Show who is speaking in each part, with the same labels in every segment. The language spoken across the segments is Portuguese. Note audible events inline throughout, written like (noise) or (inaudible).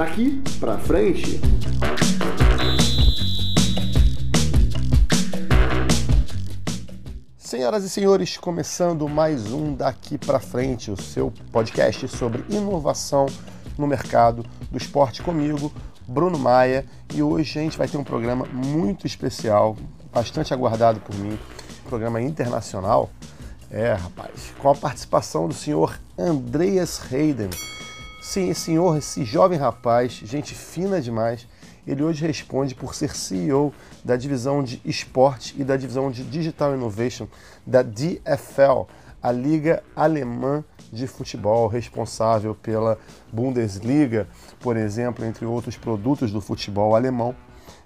Speaker 1: Daqui para frente. Senhoras e senhores, começando mais um daqui para frente, o seu podcast sobre inovação no mercado do esporte comigo, Bruno Maia, e hoje a gente vai ter um programa muito especial, bastante aguardado por mim, um programa internacional. É, rapaz, com a participação do senhor Andreas Hayden. Sim, senhor, esse jovem rapaz, gente fina demais, ele hoje responde por ser CEO da divisão de esporte e da divisão de Digital Innovation da DFL, a liga alemã de futebol, responsável pela Bundesliga, por exemplo, entre outros produtos do futebol alemão.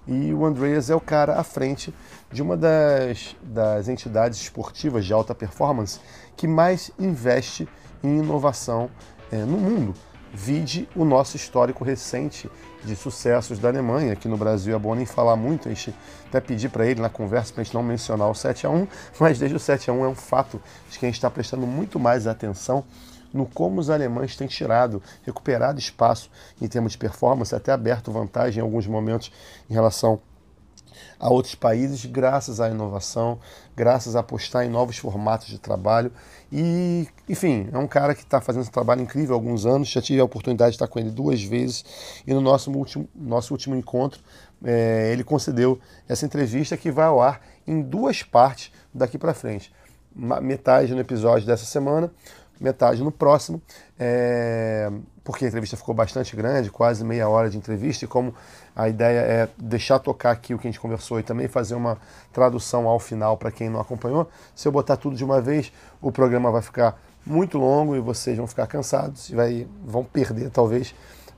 Speaker 1: E o Andreas é o cara à frente de uma das, das entidades esportivas de alta performance que mais investe em inovação é, no mundo. Vide o nosso histórico recente de sucessos da Alemanha, aqui no Brasil é bom nem falar muito, a gente até pedir para ele na conversa para a gente não mencionar o 7 a 1 (laughs) mas desde o 7 a 1 é um fato de que a gente está prestando muito mais atenção no como os alemães têm tirado, recuperado espaço em termos de performance, até aberto vantagem em alguns momentos em relação a outros países, graças à inovação, graças a apostar em novos formatos de trabalho. E, enfim, é um cara que está fazendo esse trabalho incrível há alguns anos. Já tive a oportunidade de estar com ele duas vezes e no nosso último, nosso último encontro é, ele concedeu essa entrevista que vai ao ar em duas partes daqui para frente. Metade no episódio dessa semana, metade no próximo, é, porque a entrevista ficou bastante grande, quase meia hora de entrevista, e como a ideia é deixar tocar aqui o que a gente conversou e também fazer uma tradução ao final para quem não acompanhou, se eu botar tudo de uma vez, o programa vai ficar muito longo e vocês vão ficar cansados e vai, vão perder talvez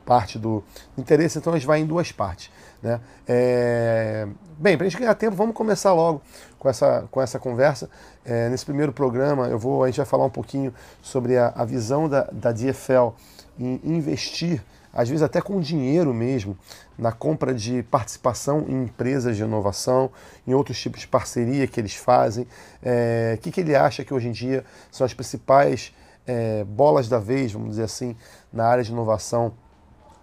Speaker 1: parte do interesse, então a gente vai em duas partes. Né? É... Bem, para a gente ganhar tempo, vamos começar logo com essa, com essa conversa. É, nesse primeiro programa, eu vou, a gente vai falar um pouquinho sobre a, a visão da, da DFL em investir, às vezes até com dinheiro mesmo, na compra de participação em empresas de inovação, em outros tipos de parceria que eles fazem. É, o que, que ele acha que hoje em dia são as principais é, bolas da vez, vamos dizer assim, na área de inovação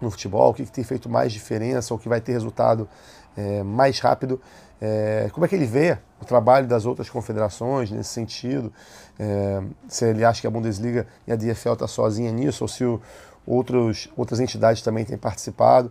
Speaker 1: no futebol, o que, que tem feito mais diferença, ou que vai ter resultado é, mais rápido. É, como é que ele vê o trabalho das outras confederações nesse sentido? É, se ele acha que a Bundesliga e a DFL está sozinha nisso, ou se o, outros, outras entidades também têm participado,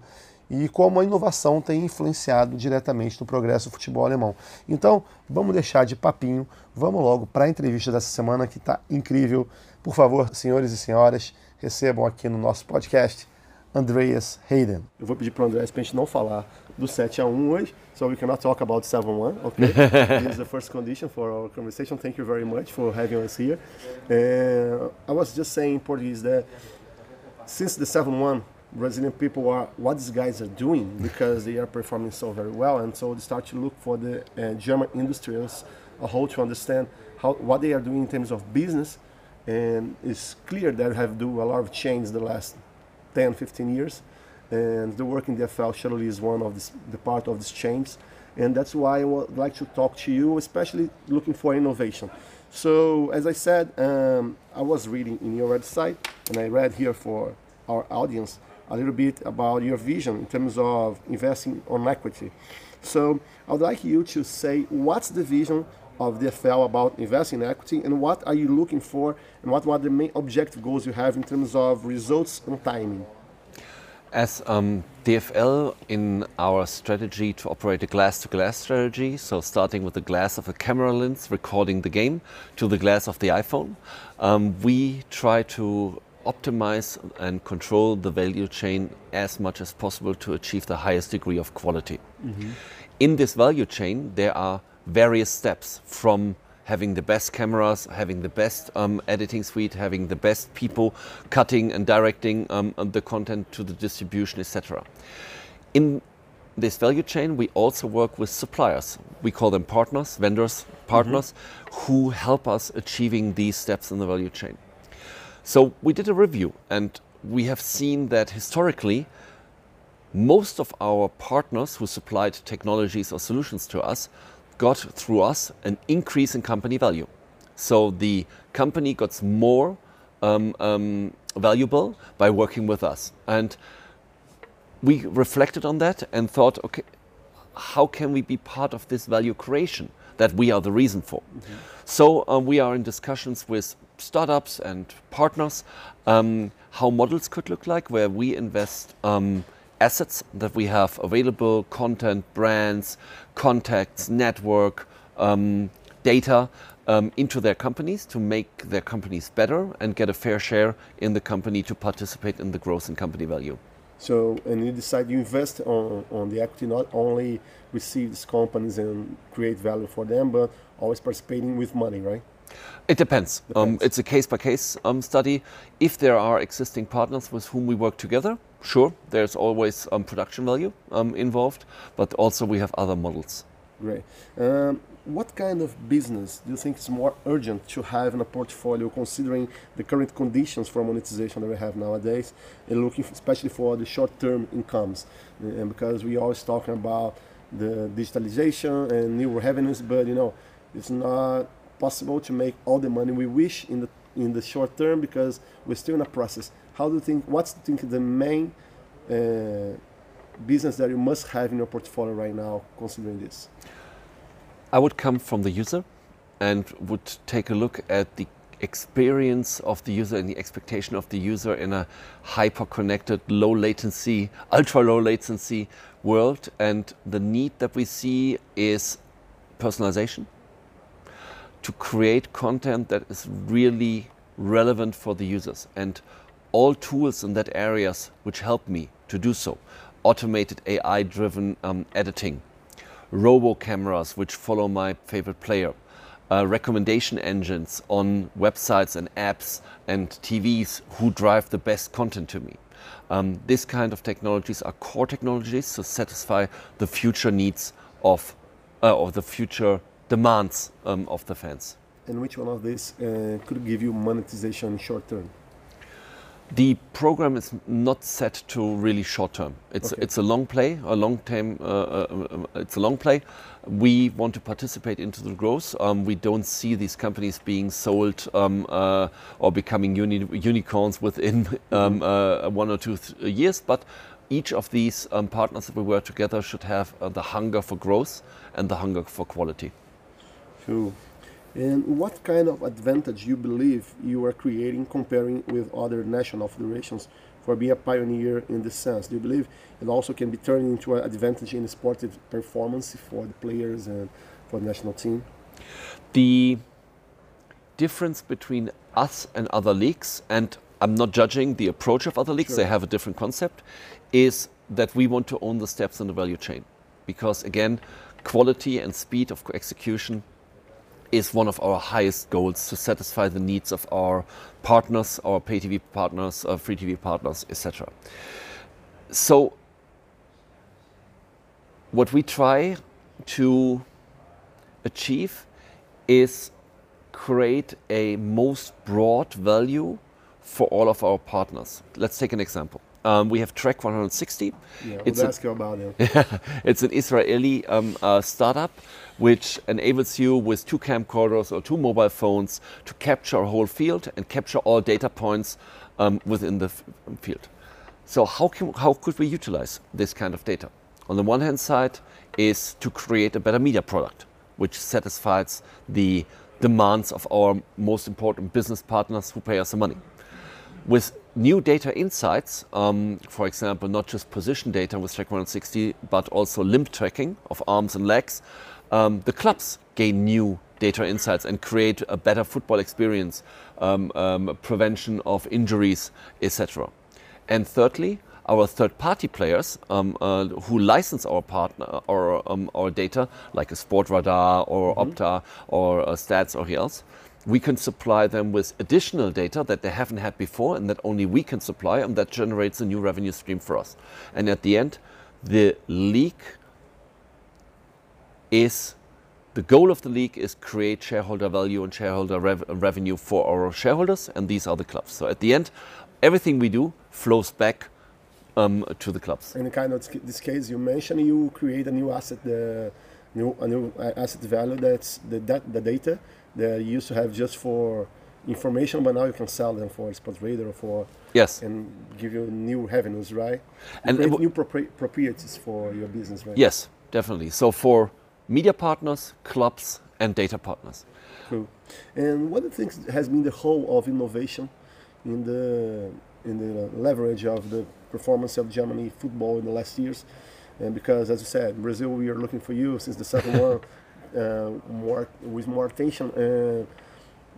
Speaker 1: e como a inovação tem influenciado diretamente no progresso do futebol alemão. Então, vamos deixar de papinho, vamos logo para a entrevista dessa semana que está incrível. Por favor, senhores e senhoras, recebam aqui no nosso podcast Andreas Hayden. Eu vou pedir para o Andreas para a gente não falar do 7 a 1 hoje, so we cannot talk about 7 1, okay? (laughs) this is the first condition for our conversation. Thank you very much for having us here. Uh, I was just saying in Portuguese that since the 7 1, Brazilian people are what these guys are doing because they are performing so very well, and so they start to look for the uh, German industry as a whole to understand how what they are doing in terms of business. And it's clear that have do a lot of change the last 10, 15 years. And the work in the FL surely is one of this, the part of this change. And that's why I would like to talk to you, especially looking for innovation. So, as I said, um, I was reading in your website, and I read here for our audience a little bit about your vision in terms of investing on equity. So, I would like you to say what's the vision of the FL about investing in equity and what are you looking for and what are the main objective goals you have in terms of results and timing?
Speaker 2: As um, DFL in our strategy to operate a glass to glass strategy, so starting with the glass of a camera lens recording the game to the glass of the iPhone, um, we try to optimize and control the value chain as much as possible to achieve the highest degree of quality. Mm -hmm. In this value chain, there are various steps from having the best cameras, having the best um, editing suite, having the best people cutting and directing um, the content to the distribution, etc. In this value chain, we also work with suppliers. We call them partners, vendors, partners, mm-hmm. who help us achieving these steps in the value chain. So we did a review, and we have seen that historically, most of our partners who supplied technologies or solutions to us got through us an increase in company value. So the company got more um, um, valuable by working with us. And we reflected on that and thought, okay, how can we be part of this value creation that we are the reason for? Mm-hmm. So um, we are in discussions with startups and partners um, how models could look like, where we invest um, assets that we have available, content, brands, contacts, network, um, data um, into their companies to make their companies better and get a fair share in the company to participate in the growth in company value.
Speaker 3: So, and you decide you invest on, on the equity, not only receive these companies and create value for them, but always participating with money, right?
Speaker 2: It depends. depends. Um, it's a case by case um, study. If there are existing partners with whom we work together, sure, there's always um, production value um, involved, but also we have other models.
Speaker 3: Great. Um, what kind of business do you think is more urgent to have in a portfolio considering the current conditions for monetization that we have nowadays and looking especially for the short-term incomes and because we are always talking about the digitalization and new revenues but you know it's not possible to make all the money we wish in the in the short term because we're still in a process how do you think what's think the main uh, business that you must have in your portfolio right now considering this
Speaker 2: I would come from the user and would take a look at the experience of the user and the expectation of the user in a hyper connected, low latency, ultra low latency world. And the need that we see is personalization to create content that is really relevant for the users. And all tools in that areas which help me to do so. Automated AI driven um, editing, robo cameras which follow my favorite player, uh, recommendation engines on websites and apps and TVs who drive the best content to me. Um, this kind of technologies are core technologies to satisfy the future needs of uh, or the future demands um, of the fans.
Speaker 3: And which one of these uh, could give you monetization short term?
Speaker 2: The program is not set to really short term. It's okay. it's a long play, a long term. Uh, uh, it's a long play. We want to participate into the growth. Um, we don't see these companies being sold um, uh, or becoming uni unicorns within (laughs) um, uh, one or two years, but each of these um, partners that we work together should have uh, the hunger for growth and the hunger for quality.
Speaker 3: Cool. And what kind of advantage you believe you are creating comparing with other national federations for being a pioneer in this sense? Do you believe it also can be turned into an advantage in sportive performance for the players and for the national team?
Speaker 2: The difference between us and other leagues, and I'm not judging the approach of other leagues, sure. they have a different concept, is that we want to own the steps in the value chain. Because again, quality and speed of execution is one of our highest goals to satisfy the needs of our partners, our pay TV partners, our free TV partners, etc. So, what we try to achieve is create a most broad value for all of our partners. Let's take an example. Um, we have Track 160.
Speaker 3: Yeah, it's we'll ask you about it. (laughs)
Speaker 2: it's an Israeli um, uh, startup which enables you with two camcorders or two mobile phones to capture a whole field and capture all data points um, within the field. So how, can, how could we utilize this kind of data? On the one hand side is to create a better media product, which satisfies the demands of our most important business partners who pay us the money. With new data insights, um, for example, not just position data with Track 160, but also limb tracking of arms and legs, um, the clubs gain new data insights and create a better football experience, um, um, prevention of injuries, etc. And thirdly, our third-party players um, uh, who license our partner or um, our data, like a Sport Radar or mm-hmm. Opta or uh, Stats or else, we can supply them with additional data that they haven't had before and that only we can supply, and that generates a new revenue stream for us. And at the end, the league is the goal of the league is create shareholder value and shareholder rev revenue for our shareholders, and these are the clubs. So at the end, everything we do flows back um, to the clubs.
Speaker 3: In kind of this case, you mentioned you create a new asset, the new a new asset value that's the that, the data that you used to have just for information, but now you can sell them for Sportradar or for
Speaker 2: yes,
Speaker 3: and give you new revenues, right?
Speaker 2: And, uh,
Speaker 3: new propri- properties for your business, right?
Speaker 2: yes, definitely. So for media partners, clubs, and data partners.
Speaker 3: Cool. And what do you think has been the whole of innovation in the in the leverage of the performance of Germany football in the last years? And because, as you said, Brazil, we are looking for you since the second (laughs) one, more with more attention. Uh,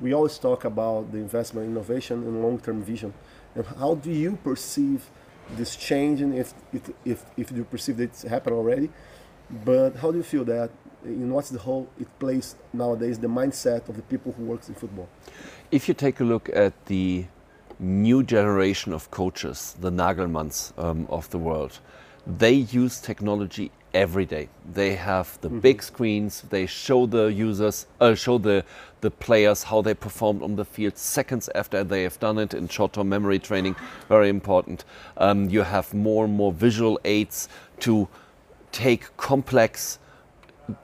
Speaker 3: we always talk about the investment, innovation, and long-term vision. And how do you perceive this change? And if if if, you perceive that it's happened already, but how do you feel that in what's the whole it plays nowadays the mindset of the people who works in football?
Speaker 2: If you take a look at the new generation of coaches, the Nagelmanns um, of the world, they use technology every day. They have the big screens. They show the users, uh, show the the players how they performed on the field seconds after they have done it in short-term memory training. Very important. Um, you have more and more visual aids to take complex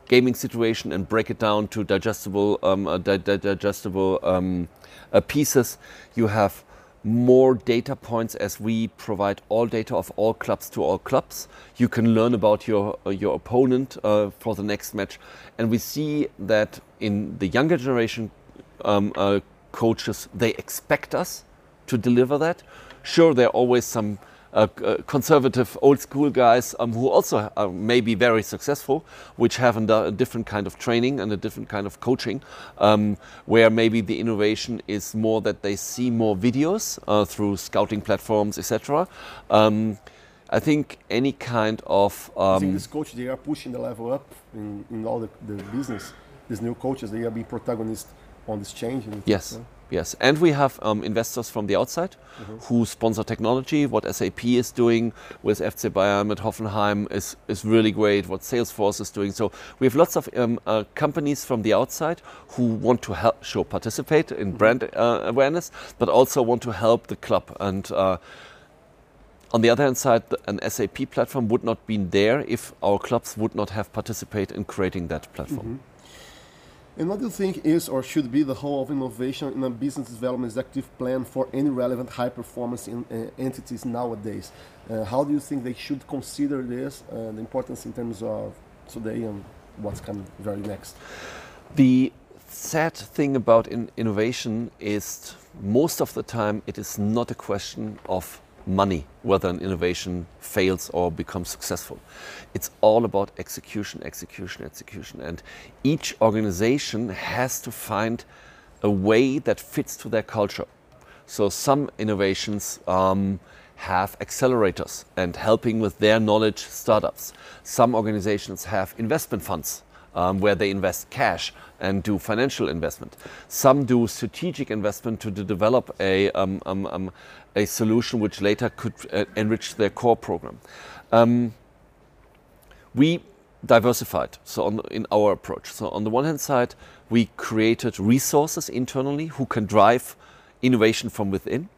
Speaker 2: gaming situation and break it down to digestible um, uh, di- di- digestible um, uh, pieces. You have more data points as we provide all data of all clubs to all clubs. You can learn about your uh, your opponent uh, for the next match, and we see that in the younger generation um, uh, coaches they expect us to deliver that. Sure, there are always some uh, conservative old school guys um, who also uh, may be very successful, which have a, a different kind of training and a different kind of coaching, um, where maybe the innovation is more that they see more videos uh, through scouting platforms, etc. Um, I think any kind of
Speaker 3: I think
Speaker 2: um,
Speaker 3: these coaches they are pushing the level up in, in all the, the business. These new coaches they are being protagonists on this change.
Speaker 2: Yes, yes, and we have um, investors from the outside who sponsor technology. What SAP is doing with FC Bayern at Hoffenheim is is really great. What Salesforce is doing. So we have lots of um, uh, companies from the outside who want to help, show participate in brand uh, awareness, but also want to help the club and. Uh, on the other hand side, an SAP platform would not be there if our clubs would not have participated in creating that platform.
Speaker 3: And what do you think is or should be the whole of innovation in a business development executive plan for any relevant high performance in, uh, entities nowadays? Uh, how do you think they should consider this, uh, the importance in terms of today and what's coming very next?
Speaker 2: The sad thing about in innovation is most of the time it is not a question of money whether an innovation fails or becomes successful. It's all about execution, execution, execution. And each organization has to find a way that fits to their culture. So some innovations um, have accelerators and helping with their knowledge startups. Some organizations have investment funds um, where they invest cash and do financial investment. Some do strategic investment to, to develop a, um, um, um, a solution which later could uh, enrich their core program. Um, we diversified so on, in our approach. So on the one hand side, we created resources internally who can drive innovation from within.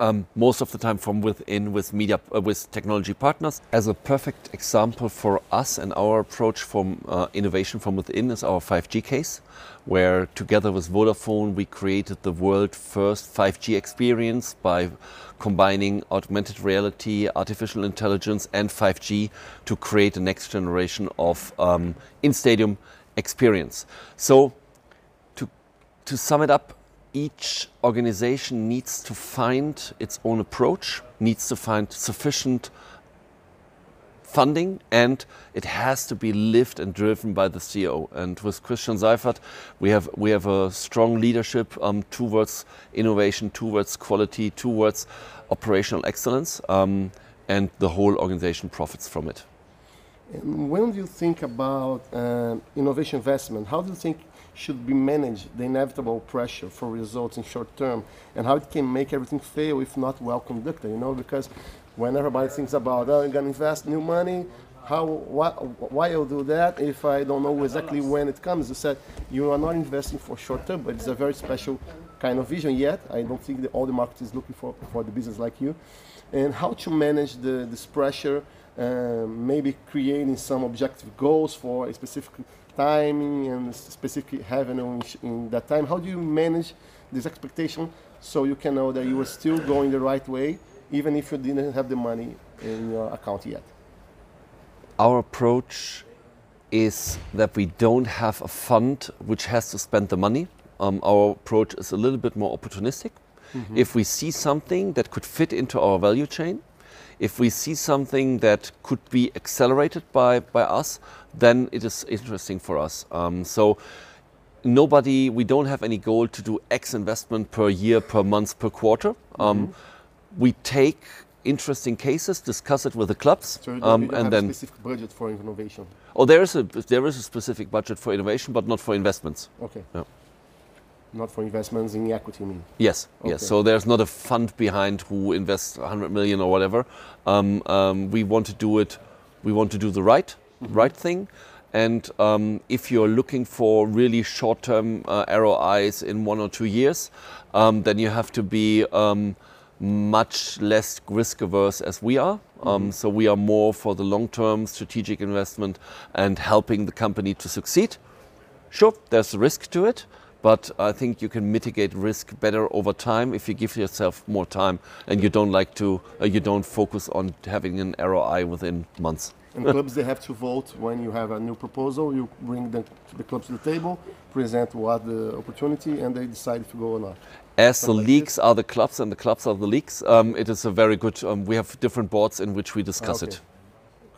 Speaker 2: Um, most of the time from within with media uh, with technology partners. As a perfect example for us and our approach from uh, innovation from within is our 5G case, where together with Vodafone we created the world first 5G experience by combining augmented reality, artificial intelligence, and 5G to create the next generation of um, in-stadium experience. So to to sum it up, each organization needs to find its own approach, needs to find sufficient funding, and it has to be lived and driven by the CEO. And with Christian Seifert, we have we have a strong leadership um, towards innovation, towards quality, towards operational excellence, um, and the whole organization profits from it.
Speaker 3: When do you think about um, innovation investment? How do you think should be managed the inevitable pressure for results in short term, and how it can make everything fail if not well conducted? You know, because when everybody thinks about, oh, I'm gonna invest new money, how, why, I'll do that if I don't know exactly when it comes? You said you are not investing for short term, but it's a very special kind of vision yet. I don't think that all the market is looking for for the business like you, and how to manage the, this pressure um, maybe creating some objective goals for a specific timing and specific revenue in, in that time. How do you manage
Speaker 1: this expectation so you can know that you are still going the right way even if you didn't have the money in your account yet?
Speaker 2: Our approach is that we don't have a fund which has to spend the money. Um, our approach is a little bit more opportunistic. Mm-hmm. If we see something that could fit into our value chain, if we see something that could be accelerated by, by us, then it is interesting for us. Um, so nobody, we don't have any goal to do X investment per year, per month, per quarter. Um, mm-hmm. We take interesting cases, discuss it with the clubs,
Speaker 1: so um, and then specific budget for innovation.
Speaker 2: Oh, there is a there is a specific budget for innovation, but not for investments.
Speaker 1: Okay. Yeah. Not for investments in equity, you mean?
Speaker 2: Yes, okay. yes. So there's not a fund behind who invests 100 million or whatever. Um, um, we want to do it. We want to do the right, mm-hmm. right thing. And um, if you're looking for really short-term uh, ROIs in one or two years, um, then you have to be um, much less risk averse as we are. Um, mm-hmm. So we are more for the long-term strategic investment and helping the company to succeed. Sure, there's a risk to it, but I think you can mitigate risk better over time if you give yourself more time and you don't like to, uh, you don't focus on having an ROI within months.
Speaker 1: And clubs, they have to vote when you have a new proposal. You bring the, the clubs to the table, present what the opportunity, and they decide if you go or not.
Speaker 2: As the like leagues this? are the clubs and the clubs are the leagues, um, it is a very good. Um, we have different boards in which we discuss ah, okay. it.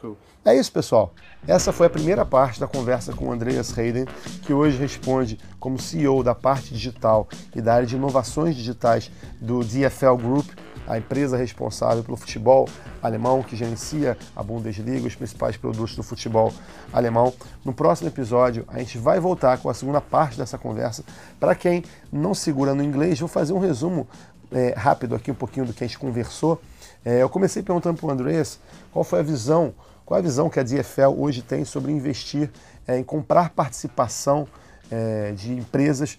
Speaker 1: Cool. É isso, pessoal. Essa foi a primeira parte da conversa com o Andreas Hayden, que hoje responde como CEO da parte digital e da área de inovações digitais do DFL Group, a empresa responsável pelo futebol alemão que gerencia a Bundesliga, os principais produtos do futebol alemão. No próximo episódio, a gente vai voltar com a segunda parte dessa conversa. Para quem não segura no inglês, vou fazer um resumo é, rápido aqui, um pouquinho do que a gente conversou. É, eu comecei perguntando para o Andreas qual foi a visão qual a visão que a DFL hoje tem sobre investir é, em comprar participação é, de empresas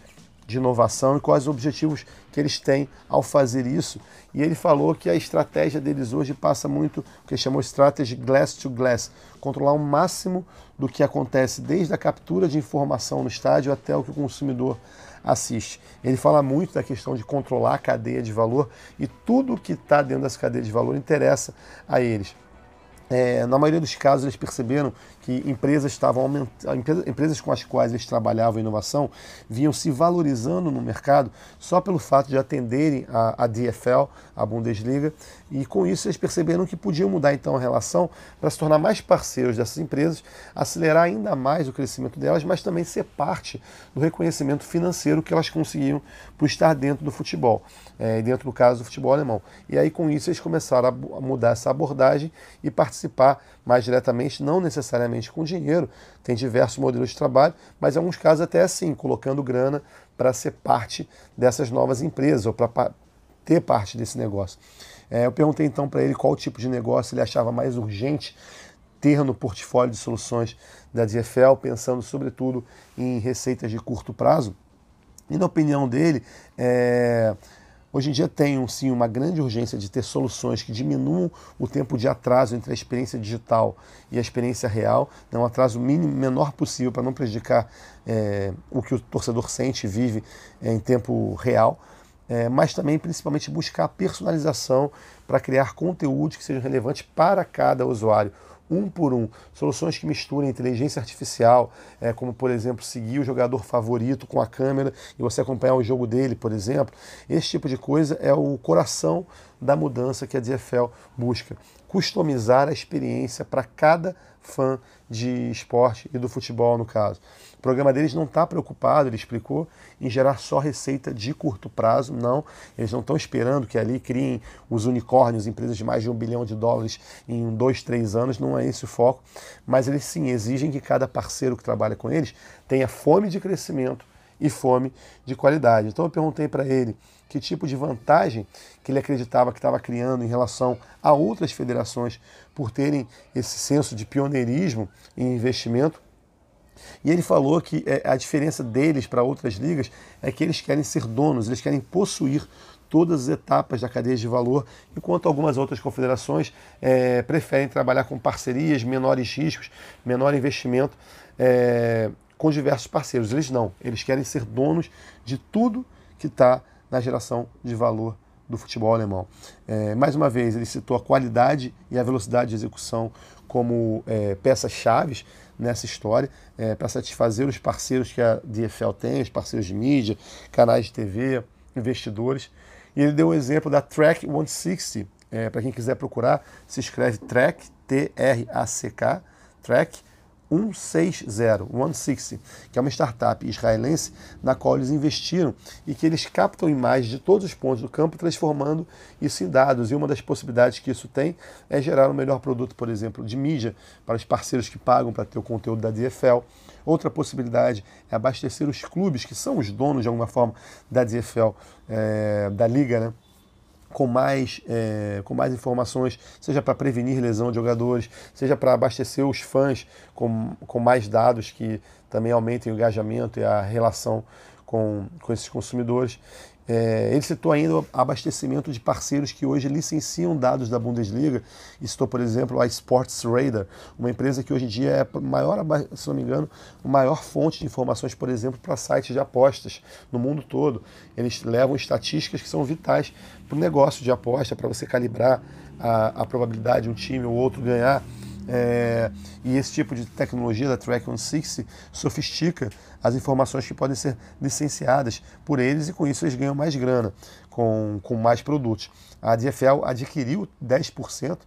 Speaker 1: de inovação e quais os objetivos que eles têm ao fazer isso. E ele falou que a estratégia deles hoje passa muito o que chamou strategy glass to glass, controlar o máximo do que acontece desde a captura de informação no estádio até o que o consumidor assiste. Ele fala muito da questão de controlar a cadeia de valor e tudo que está dentro dessa cadeia de valor interessa a eles. É, na maioria dos casos, eles perceberam que empresas estavam empresas com as quais eles trabalhavam inovação vinham se valorizando no mercado só pelo fato de atenderem a, a DFL, a Bundesliga, e com isso eles perceberam que podiam mudar então a relação para se tornar mais parceiros dessas empresas, acelerar ainda mais o crescimento delas, mas também ser parte do reconhecimento financeiro que elas conseguiam por estar dentro do futebol, é, dentro do caso do futebol alemão. E aí com isso eles começaram a mudar essa abordagem e participar mais diretamente, não necessariamente com dinheiro, tem diversos modelos de trabalho, mas em alguns casos até assim, colocando grana para ser parte dessas novas empresas ou para ter parte desse negócio. É, eu perguntei então para ele qual tipo de negócio ele achava mais urgente ter no portfólio de soluções da DFL, pensando sobretudo em receitas de curto prazo. E na opinião dele, é, Hoje em dia tem sim uma grande urgência de ter soluções que diminuam o tempo de atraso entre a experiência digital e a experiência real, né, um atraso mínimo, menor possível para não prejudicar é, o que o torcedor sente e vive é, em tempo real. É, mas também principalmente buscar personalização para criar conteúdos que sejam relevantes para cada usuário um por um. Soluções que misturem inteligência artificial, é, como por exemplo seguir o jogador favorito com a câmera e você acompanhar o jogo dele, por exemplo. Esse tipo de coisa é o coração da mudança que a DFL busca. Customizar a experiência para cada fã de esporte e do futebol, no caso. O programa deles não está preocupado, ele explicou, em gerar só receita de curto prazo, não. Eles não estão esperando que ali criem os unicórnios, empresas de mais de um bilhão de dólares em dois, três anos, não é esse o foco. Mas eles sim exigem que cada parceiro que trabalha com eles tenha fome de crescimento e fome de qualidade. Então eu perguntei para ele que tipo de vantagem que ele acreditava que estava criando em relação a outras federações por terem esse senso de pioneirismo em investimento e ele falou que é, a diferença deles para outras ligas é que eles querem ser donos, eles querem possuir todas as etapas da cadeia de valor, enquanto algumas outras confederações é, preferem trabalhar com parcerias, menores riscos, menor investimento é, com diversos parceiros. Eles não, eles querem ser donos de tudo que está na geração de valor do futebol alemão. É, mais uma vez, ele citou a qualidade e a velocidade de execução como é, peças-chave nessa história, é, para satisfazer os parceiros que a DFL tem, os parceiros de mídia, canais de TV, investidores. E ele deu o um exemplo da Track 160, é, para quem quiser procurar, se escreve Track, T-R-A-C-K, Track 160, 160, que é uma startup israelense na qual eles investiram e que eles captam imagens de todos os pontos do campo, transformando isso em dados. E uma das possibilidades que isso tem é gerar um melhor produto, por exemplo, de mídia para os parceiros que pagam para ter o conteúdo da DFL. Outra possibilidade é abastecer os clubes, que são os donos de alguma forma da DFL, é, da liga, né? Com mais, é, com mais informações, seja para prevenir lesão de jogadores, seja para abastecer os fãs com, com mais dados que também aumentem o engajamento e a relação com, com esses consumidores. É, ele citou ainda o abastecimento de parceiros que hoje licenciam dados da Bundesliga. E citou, por exemplo, a Sports Radar, uma empresa que hoje em dia é maior, se não me engano, a maior fonte de informações, por exemplo, para sites de apostas no mundo todo. Eles levam estatísticas que são vitais para o negócio de aposta, para você calibrar a, a probabilidade de um time ou outro ganhar. É, e esse tipo de tecnologia da Track 160 sofistica as informações que podem ser licenciadas por eles e com isso eles ganham mais grana, com, com mais produtos. A DFL adquiriu 10%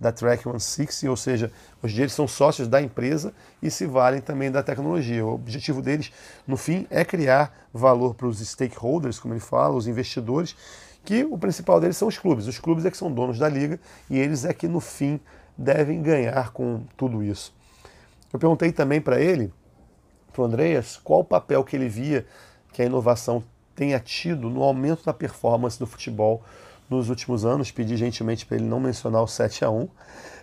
Speaker 1: da Track 160, ou seja, os eles são sócios da empresa e se valem também da tecnologia. O objetivo deles, no fim, é criar valor para os stakeholders, como ele fala, os investidores, que o principal deles são os clubes. Os clubes é que são donos da liga e eles é que, no fim, devem ganhar com tudo isso. Eu perguntei também para ele, para o Andreas, qual o papel que ele via que a inovação tenha tido no aumento da performance do futebol nos últimos anos. Pedi gentilmente para ele não mencionar o 7 a 1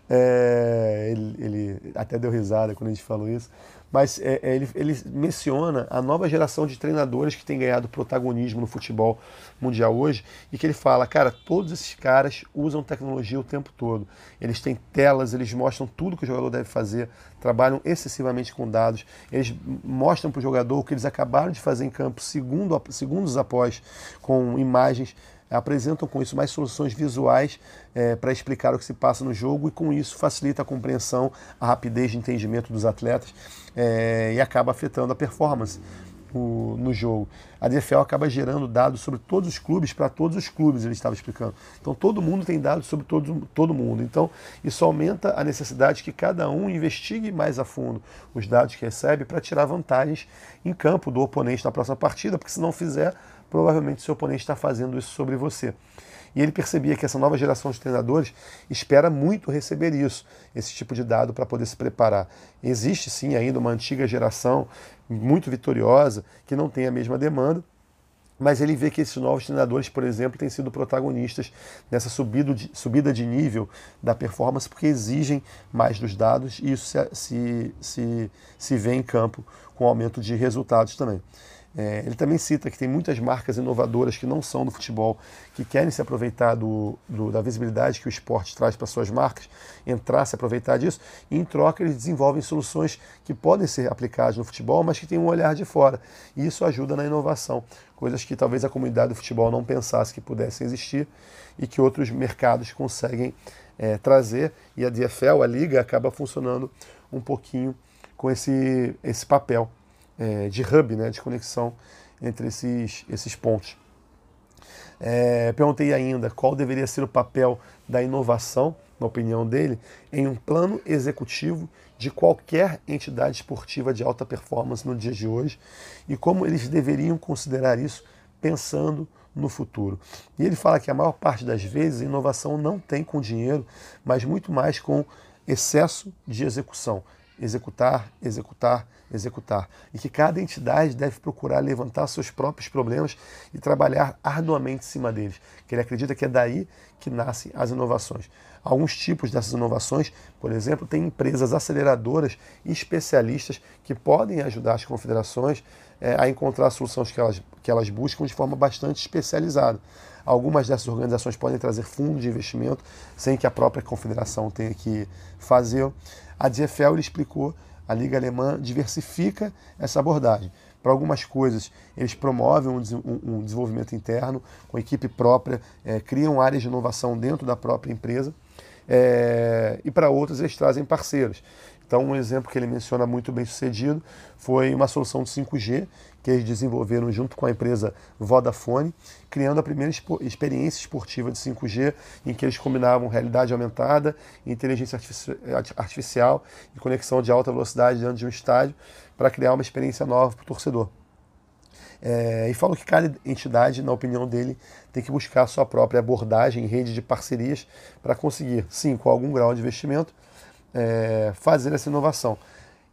Speaker 1: é, ele, ele, até deu risada quando a gente falou isso, mas é, é, ele, ele, menciona a nova geração de treinadores que tem ganhado protagonismo no futebol mundial hoje e que ele fala, cara, todos esses caras usam tecnologia o tempo todo. Eles têm telas, eles mostram tudo que o jogador deve fazer, trabalham excessivamente com dados, eles mostram para o jogador o que eles acabaram de fazer em campo segundo, segundos após, com imagens apresentam com isso mais soluções visuais é, para explicar o que se passa no jogo e com isso facilita a compreensão, a rapidez de entendimento dos atletas é, e acaba afetando a performance no, no jogo. A DFL acaba gerando dados sobre todos os clubes para todos os clubes, ele estava explicando. Então todo mundo tem dados sobre todo, todo mundo. Então isso aumenta a necessidade que cada um investigue mais a fundo os dados que recebe para tirar vantagens em campo do oponente na próxima partida, porque se não fizer provavelmente seu oponente está fazendo isso sobre você. E ele percebia que essa nova geração de treinadores espera muito receber isso, esse tipo de dado para poder se preparar. Existe sim ainda uma antiga geração muito vitoriosa que não tem a mesma demanda, mas ele vê que esses novos treinadores, por exemplo, têm sido protagonistas nessa subida de, nível da performance porque exigem mais dos dados e isso se, se, se, se vê em campo com aumento de resultados também. É, ele também cita que tem muitas marcas inovadoras que não são do futebol, que querem se aproveitar do, do, da visibilidade que o esporte traz para suas marcas, entrar, se aproveitar disso, e em troca eles desenvolvem soluções que podem ser aplicadas no futebol, mas que têm um olhar de fora. E isso ajuda na inovação, coisas que talvez a comunidade do futebol não pensasse que pudessem existir e que outros mercados conseguem é, trazer, e a DFL, a liga, acaba funcionando um pouquinho com esse, esse papel é, de hub, né, de conexão entre esses, esses pontos. É, perguntei ainda qual deveria ser o papel da inovação, na opinião dele, em um plano executivo de qualquer entidade esportiva de alta performance no dia de hoje e como eles deveriam considerar isso pensando no futuro. E ele fala que a maior parte das vezes a inovação não tem com dinheiro, mas muito mais com excesso de execução. Executar, executar, executar. E que cada entidade deve procurar levantar seus próprios problemas e trabalhar arduamente em cima deles. Que ele acredita que é daí que nascem as inovações. Alguns tipos dessas inovações, por exemplo, tem empresas aceleradoras e especialistas que podem ajudar as confederações é, a encontrar soluções que elas, que elas buscam de forma bastante especializada. Algumas dessas organizações podem trazer fundos de investimento sem que a própria confederação tenha que fazer. A DFL explicou a Liga Alemã diversifica essa abordagem Para algumas coisas, eles promovem um, desenvolvimento interno com equipe própria, é, criam áreas de inovação dentro da própria empresa. É, e para outras, eles trazem parceiros. Então, um exemplo que ele menciona muito bem sucedido foi uma solução de 5G que eles desenvolveram junto com a empresa Vodafone, criando a primeira experiência esportiva de 5G, em que eles combinavam realidade aumentada, inteligência artificial e conexão de alta velocidade dentro de um estádio para criar uma experiência nova para o torcedor. É, e falou que cada entidade, na opinião dele, tem que buscar a sua própria abordagem em rede de parcerias para conseguir, sim, com algum grau de investimento, é, fazer essa inovação.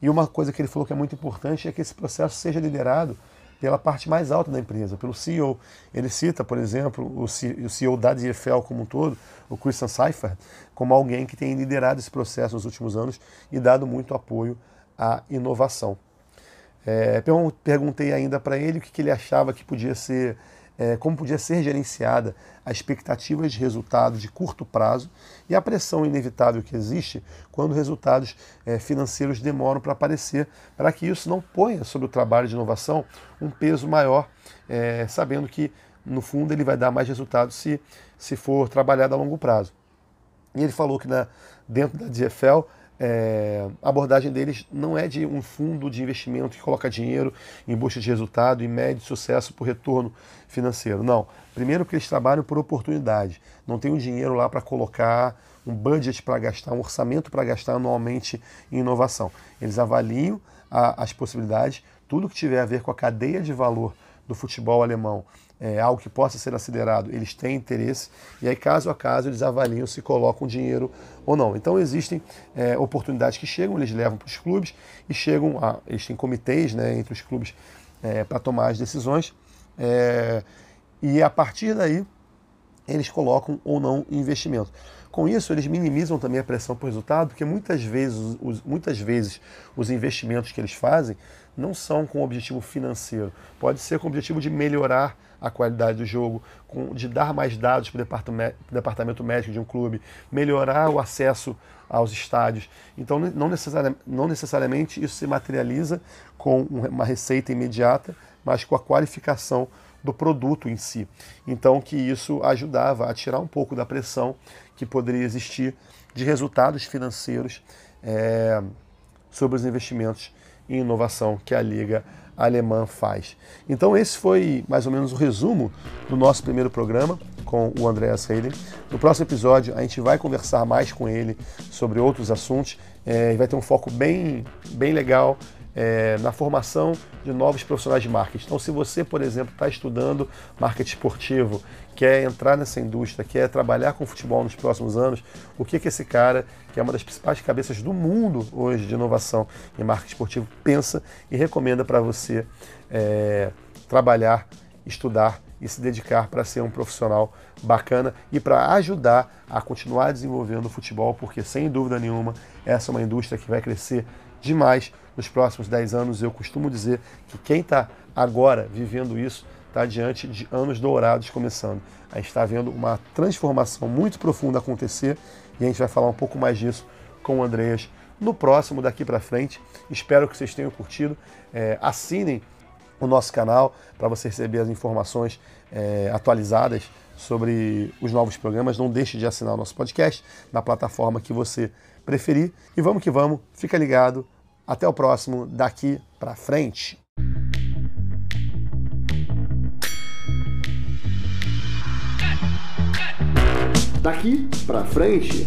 Speaker 1: E uma coisa que ele falou que é muito importante é que esse processo seja liderado pela parte mais alta da empresa, pelo CEO. Ele cita, por exemplo, o CEO da DFL como um todo, o Christian Seifert, como alguém que tem liderado esse processo nos últimos anos e dado muito apoio à inovação. É, perguntei ainda para ele o que, que ele achava que podia ser é, como podia ser gerenciada a expectativa de resultado de curto prazo e a pressão inevitável que existe quando resultados é, financeiros demoram para aparecer, para que isso não ponha sobre o trabalho de inovação um peso maior, é, sabendo que no fundo ele vai dar mais resultado se, se for trabalhado a longo prazo. E ele falou que na, dentro da DFL é, a abordagem deles não é de um fundo de investimento que coloca dinheiro em busca de resultado e mede sucesso por retorno financeiro. Não. Primeiro que eles trabalham por oportunidade. Não tem um dinheiro lá para colocar, um budget para gastar, um orçamento para gastar anualmente em inovação. Eles avaliam a, as possibilidades, tudo que tiver a ver com a cadeia de valor do futebol alemão é, algo que possa ser acelerado, eles têm interesse, e aí, caso a caso, eles avaliam se colocam dinheiro ou não. Então, existem é, oportunidades que chegam, eles levam para os clubes e chegam a. Eles têm comitês né, entre os clubes é, para tomar as decisões, é, e a partir daí, eles colocam ou não investimento. Com isso, eles minimizam também a pressão por resultado, porque muitas vezes, os, muitas vezes os investimentos que eles fazem não são com objetivo financeiro. Pode ser com o objetivo de melhorar a qualidade do jogo, com, de dar mais dados para o departamento médico de um clube, melhorar o acesso aos estádios. Então, não, necessari não necessariamente isso se materializa com uma receita imediata, mas com a qualificação do produto em si. Então, que isso ajudava a tirar um pouco da pressão que poderia existir de resultados financeiros é, sobre os investimentos em inovação que a Liga alemã faz. Então esse foi mais ou menos o resumo do nosso primeiro programa com o Andreas Heiden. No próximo episódio a gente vai conversar mais com ele sobre outros assuntos é, e vai ter um foco bem, bem legal é, na formação de novos profissionais de marketing. Então, se você, por exemplo, está estudando marketing esportivo, quer entrar nessa indústria, quer trabalhar com futebol nos próximos anos, o que, que esse cara, que é uma das principais cabeças do mundo hoje de inovação em marketing esportivo, pensa e recomenda para você é, trabalhar, estudar e se dedicar para ser um profissional bacana e para ajudar a continuar desenvolvendo o futebol, porque sem dúvida nenhuma essa é uma indústria que vai crescer demais nos próximos 10 anos. Eu costumo dizer que quem está agora vivendo isso está diante de anos dourados começando. A gente está vendo uma transformação muito profunda acontecer e a gente vai falar um pouco mais disso com o Andreas no próximo daqui para frente. Espero que vocês tenham curtido. É, assinem o nosso canal para você receber as informações é, atualizadas sobre os novos programas. Não deixe de assinar o nosso podcast na plataforma que você preferir. E vamos que vamos, fica ligado. Até o próximo daqui para frente. Daqui para frente.